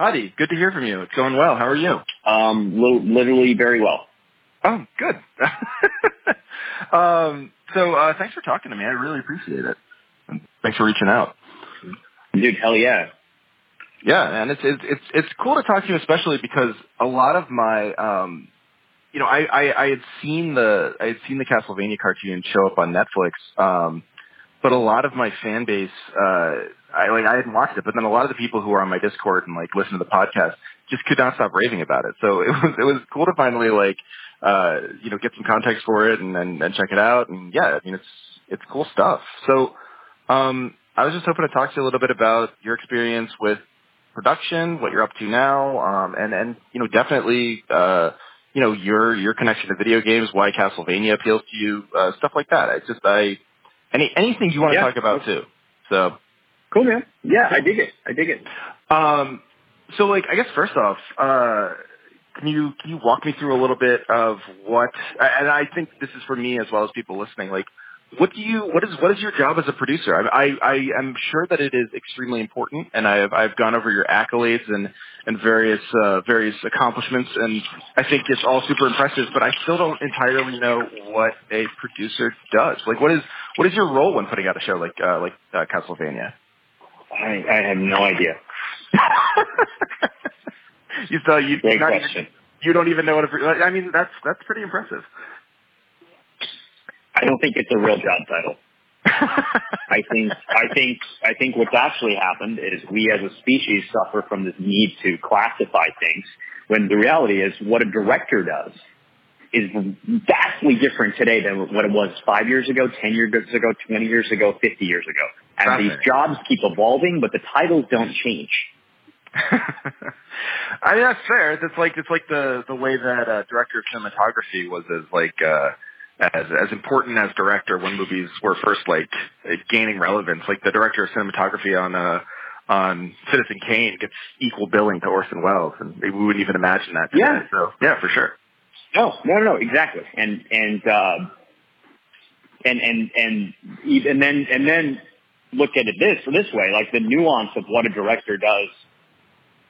Howdy, good to hear from you. It's going well. How are you? Um, li- literally very well. Oh, good. um, so uh, thanks for talking to me. I really appreciate it. And thanks for reaching out. Dude, hell yeah. Yeah, and it's it's it's it's cool to talk to you, especially because a lot of my um, you know, I, I I had seen the I had seen the Castlevania cartoon show up on Netflix, um, but a lot of my fan base, uh, I like I hadn't watched it, but then a lot of the people who are on my Discord and like listen to the podcast just could not stop raving about it. So it was it was cool to finally like uh, you know get some context for it and, and and check it out. And yeah, I mean it's it's cool stuff. So um, I was just hoping to talk to you a little bit about your experience with production, what you're up to now, um, and and you know definitely uh, you know your your connection to video games, why Castlevania appeals to you, uh, stuff like that. I just I any anything you want to talk about too. So Cool, man. Yeah, I dig it. I dig it. um, so like I guess first off, uh, can you can you walk me through a little bit of what? And I think this is for me as well as people listening. Like, what do you what is what is your job as a producer? I I, I am sure that it is extremely important, and I've I've gone over your accolades and and various uh, various accomplishments, and I think it's all super impressive. But I still don't entirely know what a producer does. Like, what is what is your role when putting out a show like uh, like uh, Castlevania? I, I have no idea. you so you Great question. even, you don't even know what a I mean that's that's pretty impressive. I don't think it's a real job title. I think I think I think what's actually happened is we as a species suffer from this need to classify things when the reality is what a director does is vastly different today than what it was five years ago, ten years ago, twenty years ago, fifty years ago. And these jobs keep evolving, but the titles don't change. I mean that's fair. It's like it's like the the way that uh, director of cinematography was as like uh as as important as director when movies were first like gaining relevance. Like the director of cinematography on uh on Citizen Kane gets equal billing to Orson Welles, and we wouldn't even imagine that. Today. Yeah. So yeah, for sure. No, no, no, no, exactly. And and uh, and and and and then and then look at it this this way, like the nuance of what a director does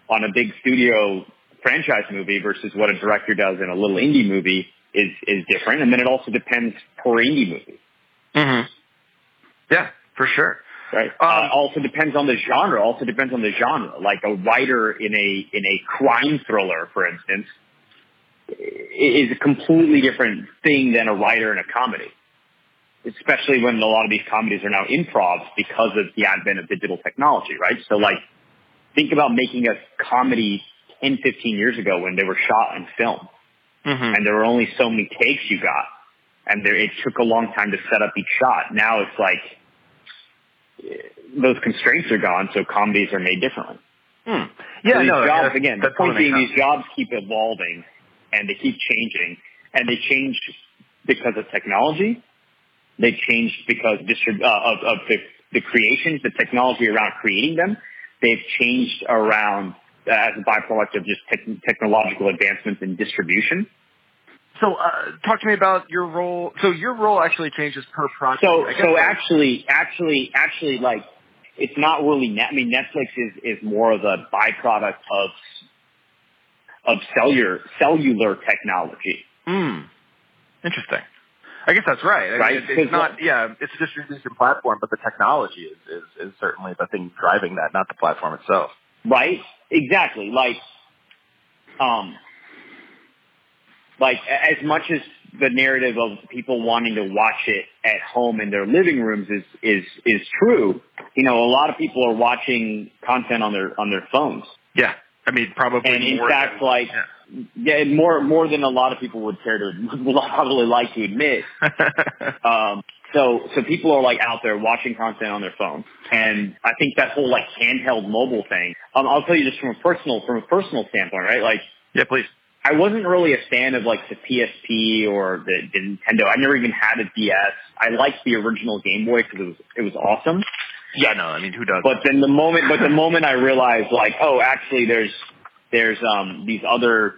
on a big studio franchise movie versus what a director does in a little indie movie is is different. And then it also depends per indie movie, Mm-hmm. Yeah, for sure. right? Um, uh, also depends on the genre. Also depends on the genre. Like a writer in a in a crime thriller, for instance, is a completely different thing than a writer in a comedy. Especially when a lot of these comedies are now improv because of the advent of digital technology, right? So like, think about making a comedy 10, 15 years ago when they were shot in film Mm-hmm. and there were only so many takes you got, and there, it took a long time to set up each shot. Now it's like those constraints are gone, so comedies are made differently. Hmm. Yeah, so these no, jobs again. The point being, these jobs keep evolving and they keep changing, and they change because of technology. They change because distrib- uh, of, of the, the creations, the technology around creating them. They've changed around as a byproduct of just te- technological advancements in distribution. So, uh, talk to me about your role. So, your role actually changes per project. So, so actually, actually, actually, like, it's not really net. I mean, Netflix is is more of a byproduct of of cellular cellular technology. Hmm. Interesting. I guess that's right. I right? Mean, it's not. Yeah, it's a distribution platform, but the technology is, is is certainly the thing driving that, not the platform itself. Right. Exactly. Like, um, like as much as the narrative of people wanting to watch it at home in their living rooms is is is true. You know, a lot of people are watching content on their on their phones. Yeah, I mean, probably. And in fact, than, like, yeah. yeah, more more than a lot of people would care to would probably like to admit. um, so so people are like out there watching content on their phone, and I think that whole like handheld mobile thing. Um, I'll tell you just from a personal from a personal standpoint, right? Like, yeah, please. I wasn't really a fan of like the PSP or the, the Nintendo. I never even had a DS. I liked the original Game Boy because it was it was awesome. Yeah, no, I mean, who does? But then the moment, but the moment I realized, like, oh, actually, there's there's um these other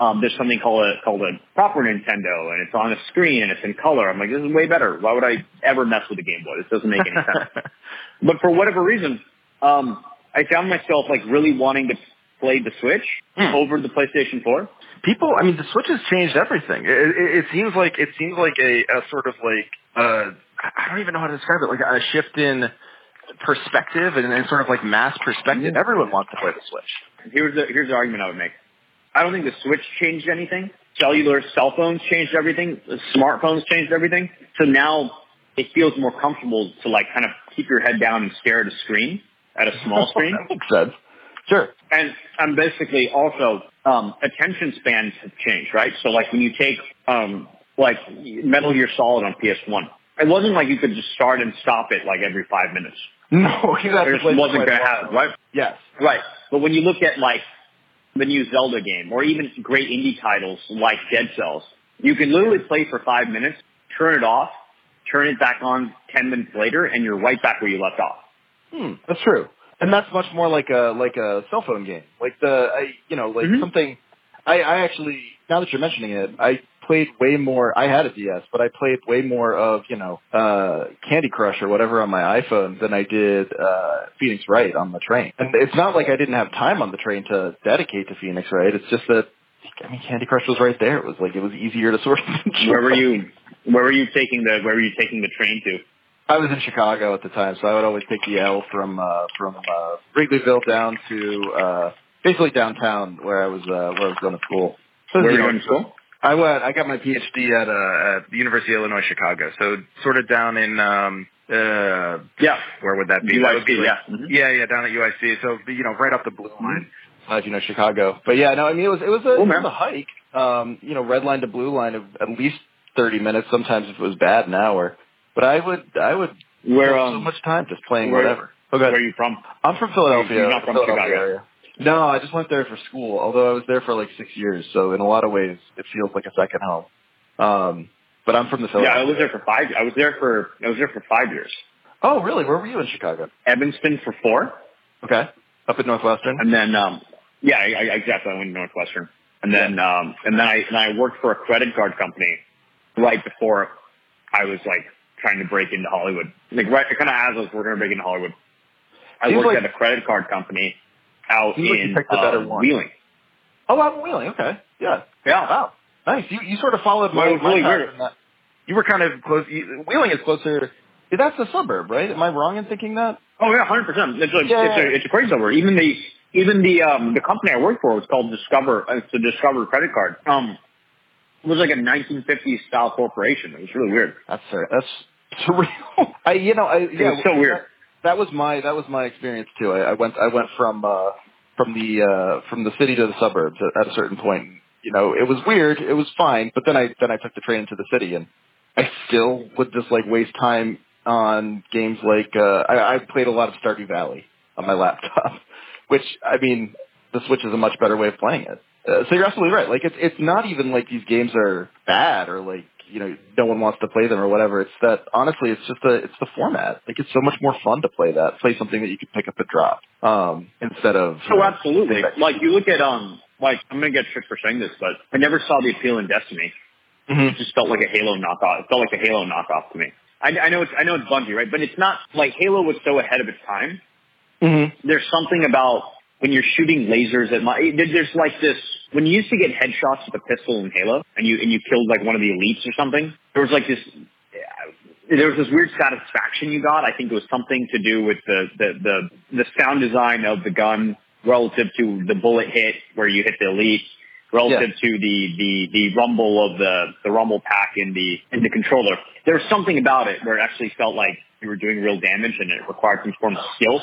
um there's something called a called a proper Nintendo, and it's on a screen and it's in color. I'm like, this is way better. Why would I ever mess with a Game Boy? This doesn't make any sense. but for whatever reason, um, I found myself like really wanting to play the Switch Hmm. over the PlayStation 4. People, I mean, the Switch has changed everything. It, it, it seems like it seems like a, a sort of like uh, I don't even know how to describe it, like a shift in perspective and, and sort of like mass perspective. Everyone wants to play the Switch. Here's the here's the argument I would make. I don't think the Switch changed anything. Cellular cell phones changed everything. Smartphones changed everything. So now it feels more comfortable to like kind of keep your head down and stare at a screen, at a small screen. that makes sense. Sure. And I'm basically also um, attention spans have changed, right? So like when you take um, like Metal Gear Solid on PS1, it wasn't like you could just start and stop it like every five minutes. No, you have It just wasn't going to happen, right? Yes. Right. But when you look at like the new Zelda game or even great indie titles like Dead Cells, you can literally play for five minutes, turn it off, turn it back on ten minutes later, and you're right back where you left off. Hmm, that's true. And that's much more like a like a cell phone game. Like the I you know, like Mhm. something I, I actually now that you're mentioning it, I played way more I had a DS, but I played way more of, you know, uh Candy Crush or whatever on my iPhone than I did uh Phoenix Wright on the train. And it's not like I didn't have time on the train to dedicate to Phoenix Wright. It's just that I mean Candy Crush was right there. It was like it was easier to sort. Where were you? Where were you taking the Where were you taking the train to? I was in Chicago at the time, so I would always take the L from uh, from uh, Wrigleyville down to uh, basically downtown where I was uh, where I was going to school. So, Where were you going to school? I went. I got my PhD at, uh, at the University of Illinois Chicago. So sort of down in um, uh, Yeah. where would that be? That would be UIC, like- yeah. Mhm. yeah, yeah, down at UIC. So you know, right off the blue line. Uh, you know Chicago, but yeah, no, I mean it was it was a, Cool, it was a hike. Um, you know, red line to blue line of at least thirty minutes. Sometimes if it was bad, an hour. But I would I would Where spend um so much time just playing where- whatever. Okay. Where are you from? I'm from Philadelphia. You're not from Philadelphia Chicago. area. No, I just went there for school. Although I was there for like six years, so in a lot of ways, it feels like a second home. Um, but I'm from the Yeah, I was there for five. I was there for I was there for five years. Oh, really? Where were you in Chicago? Evanston for four, Okay, up at Northwestern. and then um yeah, I, I exactly. I went to Northwestern, and then um and then I and I worked for a credit card company right before I was like trying to break into Hollywood. Like right, kind of as I was working to break into Hollywood, I Seems worked like- at a credit card company out Seems like in better uh. Wheeling. Oh, out in Wheeling. Okay, yeah. Yeah. Wow, nice. You you sort of followed my, my really path weird. in that- You were kind of close. You, Wheeling is closer. That's a suburb, right? Am I wrong in thinking that? Oh yeah, hundred percent. It's a Yeah. it's a it's a crazy suburb. Even the even the um the company I worked for was called Discover. uh, It's a Discover credit card. Um, it was like a 1950s style corporation. It was really weird. That's uh, that's surreal. I you know I yeah, was so weird. That, was my that was my experience too. I, I went I went from uh from the uh from the city to the suburbs at, at a certain point. You know, it was weird. It was fine, but then I then I took the train into the city, and I still would just like waste time on games like uh I, I played a lot of Stardew Valley on my laptop, which I mean the Switch is a much better way of playing it. Uh, so you're absolutely right. Like it's it's not even like these games are bad or like you know no one wants to play them or whatever. It's that honestly, it's just the it's the format. Like it's so much more fun to play that, play something that you can pick up and drop um, instead of. Oh, know, absolutely. Like you look at um, like I'm gonna get shit for saying this, but I never saw the appeal in Destiny. Mm-hmm. It just felt like a Halo knockoff. It felt like a Halo knockoff to me. I, I know it's I know it's Bungie, right? But it's not like Halo was so ahead of its time. Mm-hmm. There's something about when you're shooting lasers at my there's like this when you used to get headshots with a pistol in Halo and you and you killed like one of the elites or something. There was like this there was this weird satisfaction you got. I think it was something to do with the the the, the sound design of the gun relative to the bullet hit where you hit the elite relative yeah. to the, the, the rumble of the, the rumble pack in the, in the controller. There was something about it where it actually felt like you were doing real damage and it required some form of skill.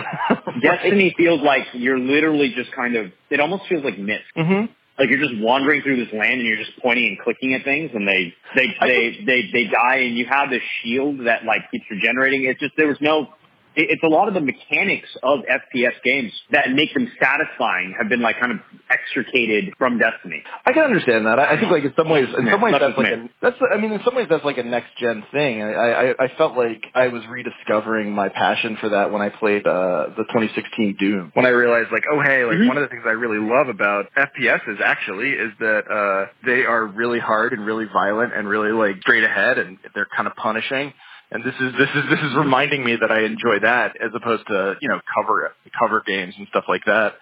Destiny feels like you're literally just kind of, it almost feels like Myst. Mm-hmm. Like you're just wandering through this land and you're just pointing and clicking at things and they, they, they, they, they, they die and you have this shield that like keeps regenerating. It's just, there was no, it's a lot of the mechanics of FPS games that make them satisfying have been like kind of extricated from Destiny. I can understand that. I think like in some ways, in some ways that's like a, that's I mean in some ways that's like a next gen thing. I, I I felt like I was rediscovering my passion for that when I played uh the 2016 Doom. When I realized like oh hey like mm-hmm. one of the things I really love about FPSs actually is that uh they are really hard and really violent and really like straight ahead and they're kind of punishing and this is this is this is reminding me that I enjoy that as opposed to you know cover cover games and stuff like that.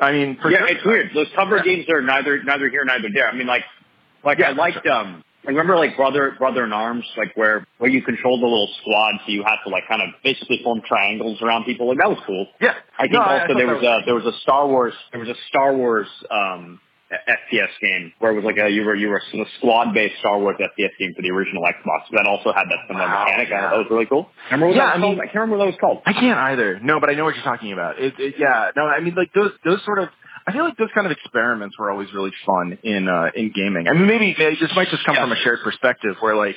I mean, yeah, sure, it's weird. Those cover yeah. games are neither neither here neither there. I mean, like like yeah, I liked sure. um. I remember like brother brother in arms, like where where you control the little squad, so you have to like kind of basically form triangles around people. Like that was cool. Yeah, I think no, also I there was, was a there was a Star Wars there was a Star Wars um FPS game where it was like a you were you were a squad based Star Wars FPS game for the original Xbox that also had that similar wow, mechanic. Yeah. I that was really cool. Remember what yeah, that was I mean, called? I can't remember what that was called. I can't either. No, but I know what you're talking about. It, it, yeah, no, I mean like those those sort of I feel like those kind of experiments were always really fun in uh, in gaming. I mean, maybe, maybe this might just come yeah. from a shared perspective where like.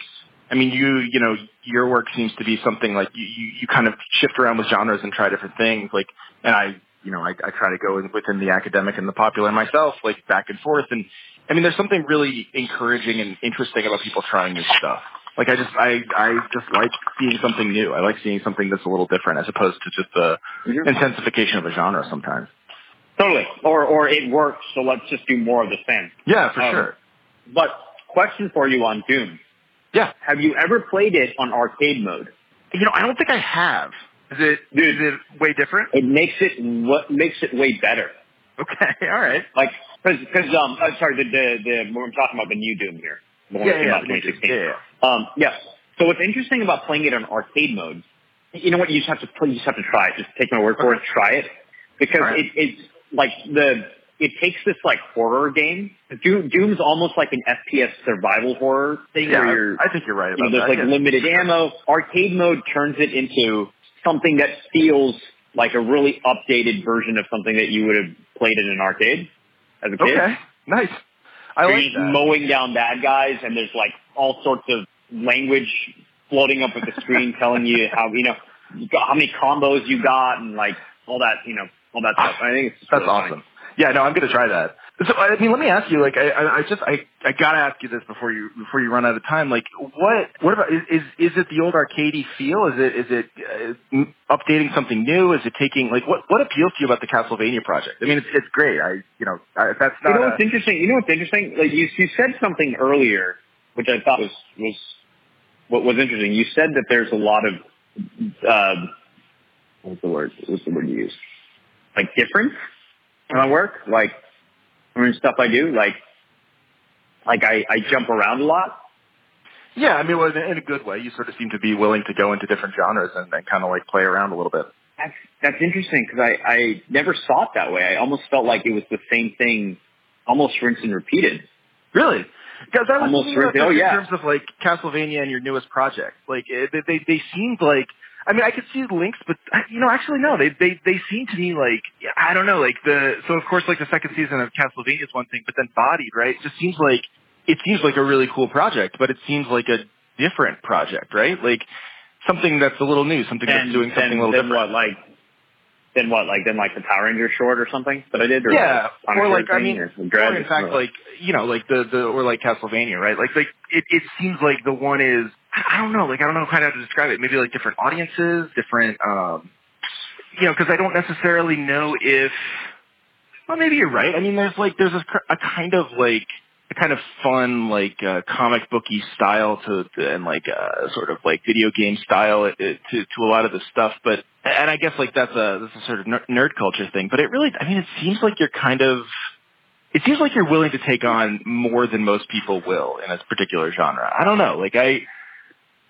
I mean, you you know, your work seems to be something like you, you you kind of shift around with genres and try different things. Like, and I you know, I, I try to go in within the academic and the popular myself, like back and forth. And I mean, there's something really encouraging and interesting about people trying new stuff. Like I just, I, I just like seeing something new. I like seeing something that's a little different as opposed to just the mm-hmm. intensification of a genre sometimes. Totally. Or, or it works, so let's just do more of the same. Yeah, for um, sure. But question for you on Doom. Yeah. Have you ever played it on arcade mode? You know, I don't think I have. Is it is it way different? It makes it what makes it way better. Okay, all right. Like because um uh, sorry the the the I'm talking about the new Doom here. The one yeah, yeah, 2016. Yeah, yeah. Um yeah. So what's interesting about playing it on arcade mode, you know what? You just have to play. You just have to try it. Just take my word for it. Try it because right. it, it's like the it takes this like horror game. Doom, Doom's almost like an FPS survival horror thing yeah, where you're. I think you're right about you know, There's that. like limited ammo. Arcade mode turns it into something that feels like a really updated version of something that you would have played in an arcade as a kid. Okay, nice. I You're like that. mowing down bad guys, and there's like all sorts of language floating up at the screen telling you how you know how many combos you got, and like all that you know all that stuff. I think it's that's really awesome. Funny. Yeah, no, I'm gonna try that. So I mean, let me ask you. Like, I, I just, I, I gotta ask you this before you, before you run out of time. Like, what, what about is, is, is it the old arcadey feel? Is it, is it uh, updating something new? Is it taking, like, what, what appeals to you about the Castlevania project? I mean, it's, it's great. I, you know, I, that's not. You know what's a, interesting? You know what's interesting? Like, you, you said something earlier, which I thought was, was, what was interesting. You said that there's a lot of, uh, what's the word? What's the word you use? Like difference in my work, like I mean, stuff I do, like like I, I jump around a lot. Yeah, I mean, well, in a good way. You sort of seem to be willing to go into different genres and, and kind of like play around a little bit. That's that's interesting because I I never saw it that way. I almost felt like it was the same thing, almost rinsed and repeated. Really? Because I was almost thinking oh, yeah. in terms of like Castlevania and your newest project. Like eh, they they, they seemed like I mean, I could see the links, but you know, actually, no. They they they seem to me like I don't know, like the so of course, like the second season of Castlevania is one thing, but then Bodied, right? It just seems like it seems like a really cool project, but it seems like a different project, right? Like something that's a little new, something and, that's doing something and, a little different. What, like than what like than like the Power Rangers short or something that I did or yeah, like, or like I mean, or, or in fact, or- like you know, like the the or like Castlevania, right? Like like it it seems like the one is I don't know, like I don't know of how to describe it. Maybe like different audiences, different, um, you know, because I don't necessarily know if. Well, maybe you're right. I mean, there's like there's a, a kind of like a kind of fun like uh, comic booky style to, to and like uh, sort of like video game style uh, to to a lot of the stuff, but and I guess like that's a that's a sort of nerd culture thing. But it really, I mean, it seems like you're kind of it seems like you're willing to take on more than most people will in a particular genre. I don't know, like I.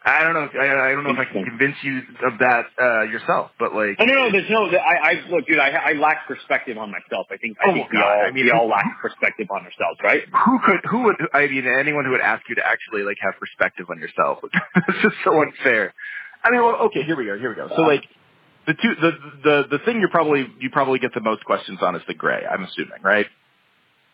I don't know. I, I don't know if I can convince you of that uh, yourself, but like, Oh, no, no, there's no. I, I look, dude. I, I lack perspective on myself. I think. I Oh, think we God, all, I mean, we all lack perspective on ourselves, right? who could who would I mean anyone who would ask you to actually like have perspective on yourself? it's just so unfair. I mean, well, okay, here we go, here we go. So like the two the the the thing you probably you probably get the most questions on is the Grey. I'm assuming, right?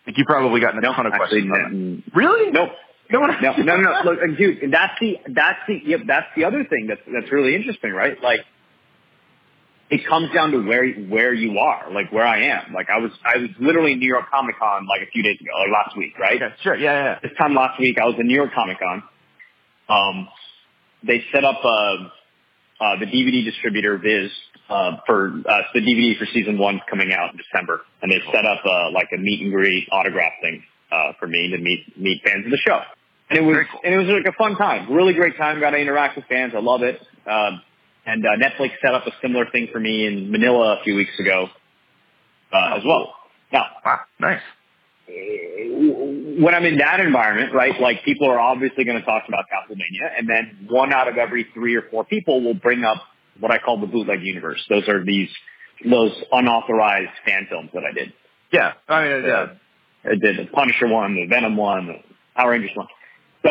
Like you probably gotten a No, ton of questions on no, it. Really? nope. No. No, no, no. Look, dude, that's the that's the yep, that's the other thing that's that's really interesting, right? Like, it comes down to where where you are, like where I am. Like, I was I was literally in New York Comic Con like a few days ago, like last week, right? Okay, sure. Yeah, yeah. This time last week, I was in New York Comic Con. Um, they set up uh, uh, the DVD distributor Viz uh, for uh, the DVD for season one coming out in December, and they set up uh, like a meet and greet autograph thing uh, for me to meet meet fans of the show. And it was cool. and it was like a fun time, really great time. Got to interact with fans. I love it. Um, and uh, Netflix set up a similar thing for me in Manila a few weeks ago uh, as well. Now, Wow, nice. when I'm in that environment, right, like people are obviously going to talk about Castlevania, and then one out of every three or four people will bring up what I call the bootleg universe. Those are these those unauthorized fan films that I did. Yeah, I mean, yeah. I did the Punisher one, the Venom one, the Power Rangers one. So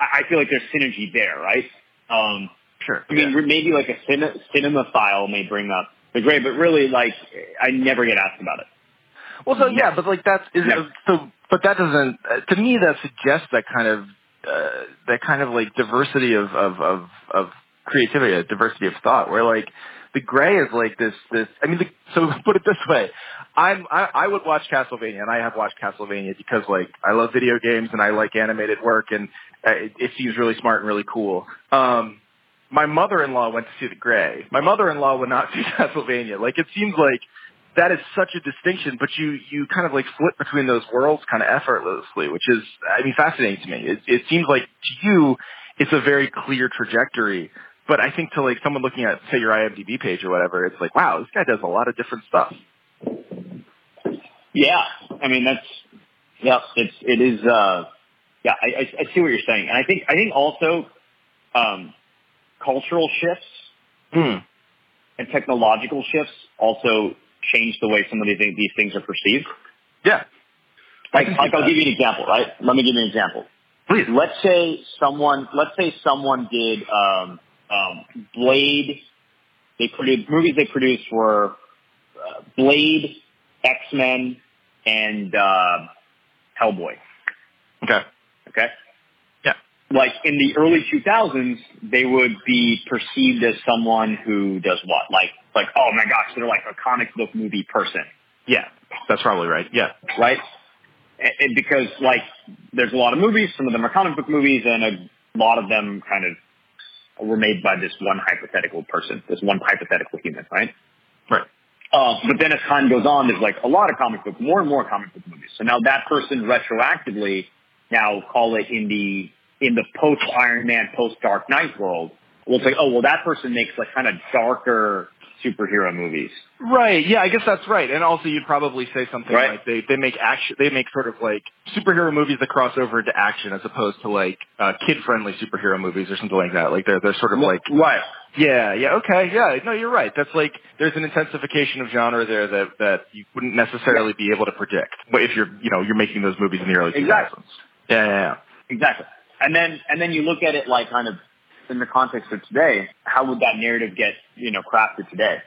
I I feel like there's synergy there, right? Um, Sure. I mean, maybe like a cine, cinephile may bring up the Grey, but really, like, I never get asked about it. Well, so yeah, but like that's is No. so, but that doesn't uh, to me that suggests that kind of uh, that kind of like diversity of of of, of creativity, a diversity of thought, where like the Grey is like this this. I mean, the, so put it this way, I'm I, I would watch Castlevania, and I have watched Castlevania because like I love video games and I like animated work, and uh, it, it seems really smart and really cool. Um, my mother-in-law went to see the Grey. My mother-in-law would not see Castlevania. Like it seems like that is such a distinction, but you you kind of like flip between those worlds kind of effortlessly, which is I mean fascinating to me. It, it seems like to you it's a very clear trajectory, but I think to like someone looking at say your IMDb page or whatever, it's like wow, this guy does a lot of different stuff. Yeah, I mean that's yeah, it's it is. uh Yeah, I, I, I see what you're saying, and I think I think also um, cultural shifts Hmm. and technological shifts also change the way some of these things, these things are perceived. Yeah, Like, like I'll give you an example, right? Let me give you an example. please. Let's say someone, let's say someone did um, um, Blade. They produced movies. They produced were uh, Blade, X Men, and uh, Hellboy. Okay. Okay. Yeah. Like in the early 2000s, they would be perceived as someone who does what? Like, like, oh my gosh, they're like a comic book movie person, Yeah, that's probably right. Yeah. right? And, and because like, there's a lot of movies. Some of them are comic book movies, and a lot of them kind of were made by this one hypothetical person, this one hypothetical human, right? Right. Uh, but then as time goes on, there's like a lot of comic book, more and more comic book movies. So now that person retroactively now call it in the in the post Iron Man, post Dark Knight world. We'll say, oh well, that person makes like kind of darker superhero movies. Right. Yeah, I guess that's right. And also, you'd probably say something Right. like they they make action. They make sort of like superhero movies that cross over into action, as opposed to like uh, kid friendly superhero movies or something like that. Like they're they're sort of like right. yeah yeah okay yeah no you're right. That's like there's an intensification of genre there that that you wouldn't necessarily be able to predict. But if you're you know you're making those movies in the early 2000s. Exactly. Yeah yeah. yeah. Exactly. And then and then you look at it like kind of in the context of today. How would that narrative get you know crafted today?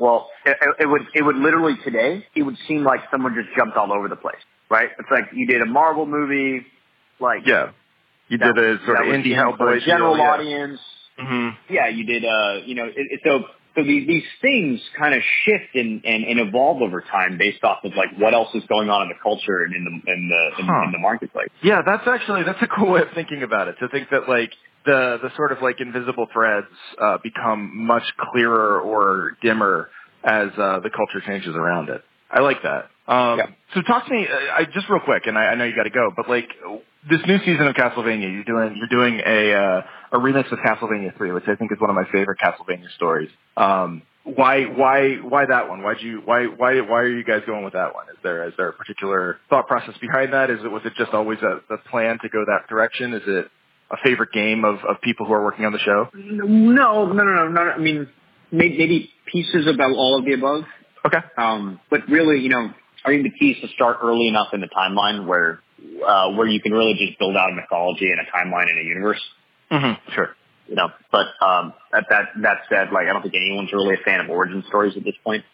Well, it, it would it would literally today it would seem like someone just jumped all over the place, right? It's like you did a Marvel movie, like Yeah. You did a sort of indie Hellboy general deal, yeah. audience. hmm Yeah, you did. Uh, you know, it, it, so so these, these things kind of shift and, and, and evolve over time based off of like what else is going on in the culture and in the in the in, Huh. in the marketplace. Yeah, that's actually that's a cool way of thinking about it. To think that like the the sort of like invisible threads uh, become much clearer or dimmer as uh, the culture changes around it. I like that. Um, Yeah. So talk to me, uh, I, just real quick, and I, I know you got to go, but like this new season of Castlevania, you're doing you're doing a uh, a remix of Castlevania three, which I think is one of my favorite Castlevania stories. Um, why why why that one? Why'd you why why why are you guys going with that one? Is there is there a particular thought process behind that? Is it was it just always a the plan to go that direction? Is it a favorite game of, of people who are working on the show? No, no, no, no, no. I mean, maybe, maybe pieces about all of the above. Okay. Um, but really, you know, I think the key is to start early enough in the timeline where uh, where you can really just build out a mythology and a timeline and a universe. Mm-hmm. Sure. You know, but um, that that that said, like I don't think anyone's really a fan of origin stories at this point.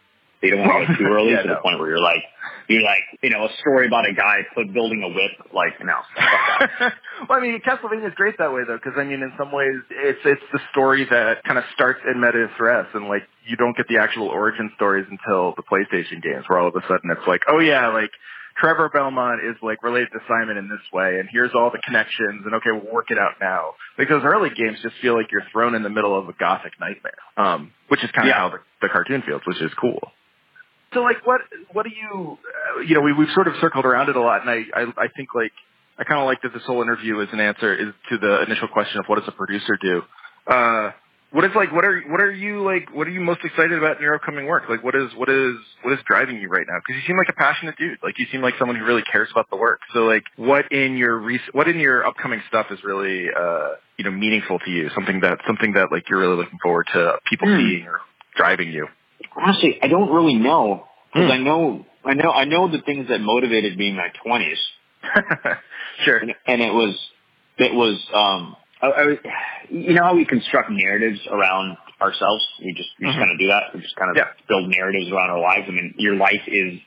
So you don't want to go too early Yeah, to no. the point where you're like you're like you know a story about a guy put building a whip. Like no, well, I mean, Castlevania is great that way though, because I mean, in some ways, it's it's the story that kind of starts in Meta Threats, and like you don't get the actual origin stories until the PlayStation games, where all of a sudden it's like, oh yeah, like Trevor Belmont is like related to Simon in this way, and here's all the connections, and okay, we'll work it out now. Like those early games just feel like you're thrown in the middle of a gothic nightmare, um, which is kind of Yeah. how the, the cartoon feels, which is cool. So like, what what do you, uh, you know, we we've sort of circled around it a lot, and I I, I think like I kind of like that this whole interview is an answer is to the initial question of what does a producer do. Uh, what is like what are what are you like what are you most excited about in your upcoming work? Like what is what is what is driving you right now? Because you seem like a passionate dude. Like you seem like someone who really cares about the work. So like what in your rec- what in your upcoming stuff is really uh you know meaningful to you? Something that something that like you're really looking forward to people Hmm. seeing or driving you. Honestly, I don't really know because Hmm. I know I know I know the things that motivated me in my twenties. sure. and, and it was it was um I, I, was- you know how we construct narratives around ourselves we just we just Mhm. kind of do that we just kind of Yeah. build narratives around our lives i mean your life is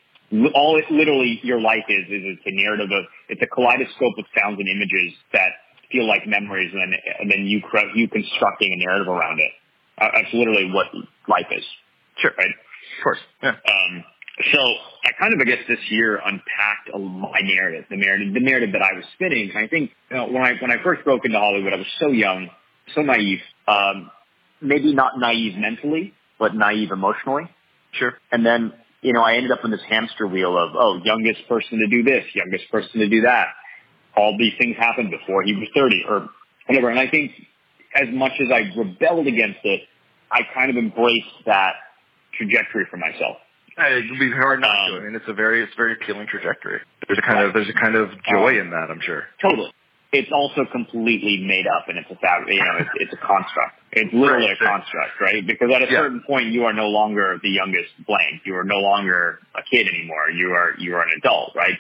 all it literally your life is is it's a narrative of it's a kaleidoscope of sounds and images that feel like memories and then and then you you constructing a narrative around it uh, that's literally what life is Sure. right Of course. Yeah. um, so I kind of, I guess, this year unpacked a, my narrative, the narrative, the narrative that I was spinning. I think you know, when I when I first broke into Hollywood, I was so young, so naive. Um, maybe not naive mentally, but naive emotionally. Sure. And then, you know, I ended up in this hamster wheel of, oh, youngest person to do this, youngest person to do that. All these things happened before he was 30 or whatever. And I think as much as I rebelled against it, I kind of embraced that trajectory for myself. It'd be hard not to. Um, I mean, it's a very, it's a very appealing trajectory. There's a kind of, there's a kind of joy in that, I'm sure. Totally. It's also completely made up and it's a fab, you know, it's, it's a construct. It's literally Right, a construct, right? Because at a Yeah. certain point you are no longer the youngest blank. You are no longer a kid anymore. You are, you are an adult, right?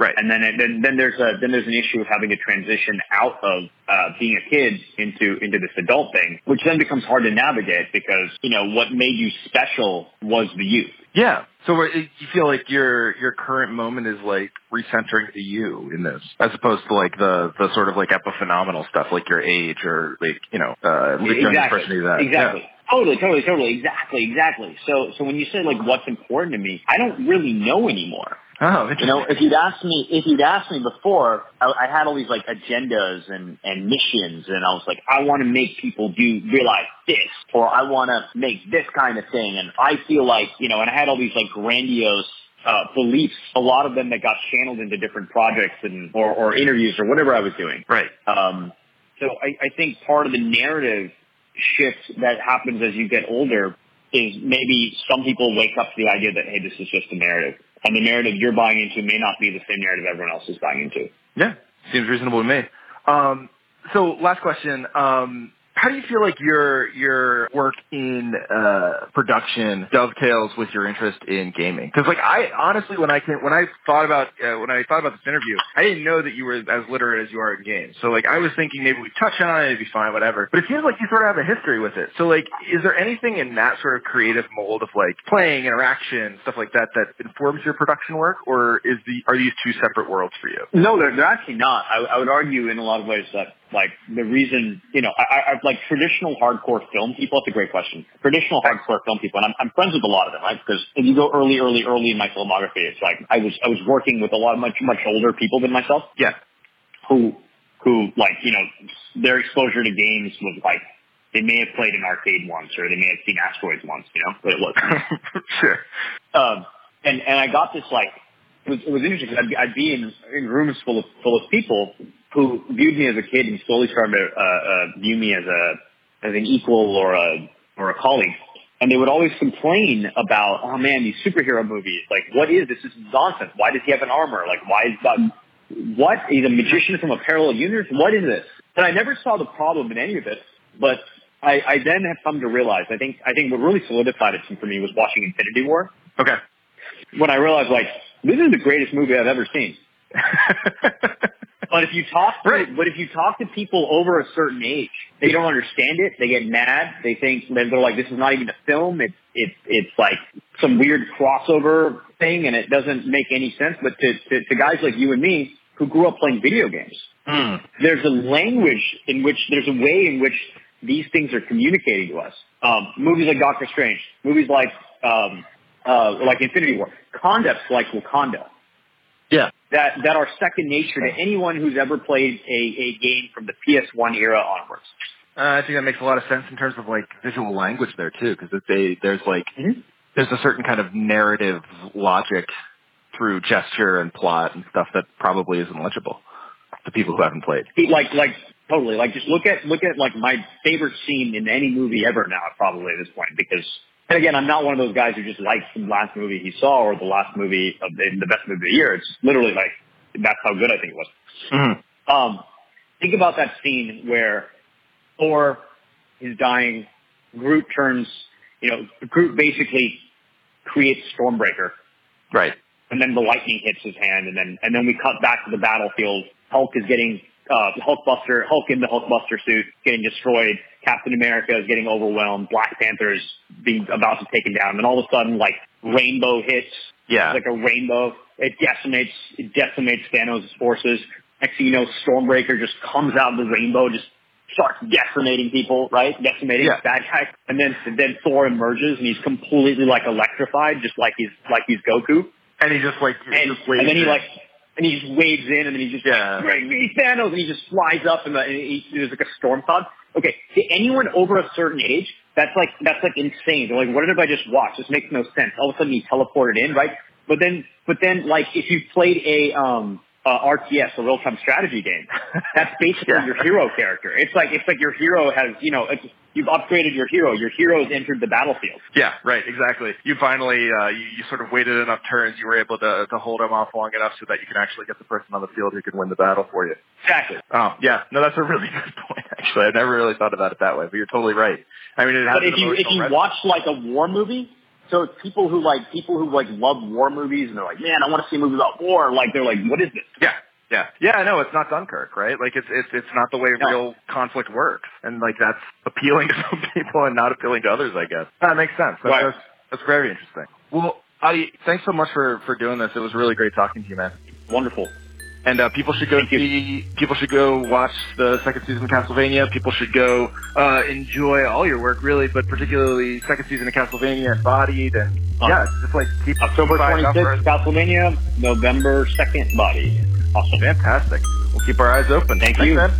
Right. And then, then, then there's a, then there's an issue of having to transition out of, uh, being a kid into, into this adult thing, which then becomes hard to navigate because, you know, what made you special was the youth. Yeah. So uh, you feel like your your current moment is like recentering the you in this, as opposed to like the the sort of like epiphenomenal stuff, like your age or like you know uh, exactly. person do that. Exactly. Totally, totally, totally. Exactly, exactly. So, so when you say like what's important to me, I don't really know anymore. Oh, You know, if you'd asked me, if you'd asked me before, I, I had all these like agendas and, and missions and I was like, I want to make people do, realize this, or I want to make this kind of thing. And I feel like, you know, and I had all these like grandiose, uh, beliefs, a lot of them that got channeled into different projects and, or, or interviews or whatever I was doing. right. Um, so I, I think part of the narrative shift that happens as you get older is maybe some people wake up to the idea that, hey, this is just a narrative. And the narrative you're buying into may not be the same narrative everyone else is buying into. Yeah. Seems reasonable to me. Um, so last question. Um, how do you feel like your your work in uh, production dovetails with your interest in gaming? Because like I honestly, when I came, when I thought about uh, when I thought about this interview, I didn't know that you were as literate as you are in games. So like I was thinking maybe we touch on it, it'd be fine, whatever. But it seems like you sort of have a history with it. So like, is there anything in that sort of creative mold of like playing, interaction, stuff like that that informs your production work, or is the are these two separate worlds for you? No, they're, they're actually not. I, I would argue in a lot of ways that Like the reason, you know, I, I I like traditional hardcore film people. That's a great question. Traditional hardcore film people, and I'm, I'm friends with a lot of them, right? Because if you go early, early, early in my filmography, it's like I was I was working with a lot of much much older people than myself. Yeah. Who who like you know their exposure to games was like they may have played an arcade once or they may have seen asteroids once, you know, but it wasn't. sure. Um, and and I got this like it was, it was interesting. I'd, I'd be in, in rooms full of full of people who viewed me as a kid and slowly started to uh, uh, view me as a as an equal or a or a colleague. And they would always complain about, oh man, these superhero movies. Like, what is this? This is nonsense. Why does he have an armor? Like, why is that? What? He's a magician from a parallel universe? What is this? And I never saw the problem in any of it. But I, I then have come to realize, I think, I think what really solidified it for me was watching Infinity War. Okay. When I realized, like, this is the greatest movie I've ever seen. But if you talk, to, Right. but if you talk to people over a certain age, they don't understand it. They get mad. They think they're like, this is not even a film. It's it's it's like some weird crossover thing, and it doesn't make any sense. But to to, to guys like you and me who grew up playing video games, Hmm. there's a language in which there's a way in which these things are communicating to us. Um, movies like Doctor Strange, movies like um, uh, like Infinity War, concepts like Wakanda Yeah. That that are second nature to anyone who's ever played a, a game from the PS1 era onwards. Uh, I think that makes a lot of sense in terms of like visual language there too, because they there's like Mhm. there's a certain kind of narrative logic through gesture and plot and stuff that probably isn't legible to people who haven't played. Like like totally like just look at look at like my favorite scene in any movie ever now probably at this point because and again I'm not one of those guys who just likes the last movie he saw or the last movie of the, the best movie of the year. It's literally like that's how good I think it was. Mm-hmm. Um, think about that scene where Thor is dying. Groot turns, you know, Groot basically creates Stormbreaker, Right. and then the lightning hits his hand, and then and then we cut back to the battlefield. Hulk is getting uh, Hulkbuster, Hulk in the Hulkbuster suit, getting destroyed. Captain America is getting overwhelmed. Black Panther being about to take him down, and all of a sudden, like rainbow hits, Yeah. like a rainbow. It decimates, it decimates Thanos' forces. Next thing you know, Stormbreaker just comes out of the rainbow, just starts decimating people, right? Decimating Yeah. bad guy. And then, then Thor emerges and he's completely like electrified, just like he's, like he's Goku. And he just like And, just and then he like, and he just waves in and then he just, Yeah. like, bring me Thanos, and he just flies up and, the, and he, there's like a storm cloud. Okay, to anyone over a certain age, that's like, that's like insane. They're like, what did I just watch? This makes no sense. All of a sudden he teleported in, right? But then, but then like if you played a, um, uh, RTS, a real-time strategy game, that's basically Yeah. your hero character. It's like, it's like your hero has, you know, it's, you've upgraded your hero. Your hero's entered the battlefield. Yeah, right, exactly. You finally, uh, you, you sort of waited enough turns. You were able to, to hold him off long enough so that you can actually get the person on the field who can win the battle for you. Exactly. Oh, yeah. No, that's a really good point, actually. I've never really thought about it that way, but you're totally right. I mean, it has But if you if you resonance. watch like a war movie, so it's people who like people who like love war movies and they're like, man, I want to see a movie about war. Like they're like, what is this? Yeah. Yeah. Yeah, no, it's not Dunkirk, right? Like it's it's it's not the way No. real conflict works. And like that's appealing to some people and not appealing to others, I guess. That makes sense. That's Right. that's, that's very interesting. Well, Adi, thanks so much for for doing this. It was really great talking to you, man. Wonderful. And uh, people should go Thank you. see. People should go watch the second season of Castlevania. People should go uh, enjoy all your work, really, but particularly second season of Castlevania and Bodied, and Uh, yeah, just like keep October keep eyeing out for 26th, it. Castlevania. November 2nd, Bodied. Awesome. Fantastic. We'll keep our eyes open. Thank Thanks, you. man.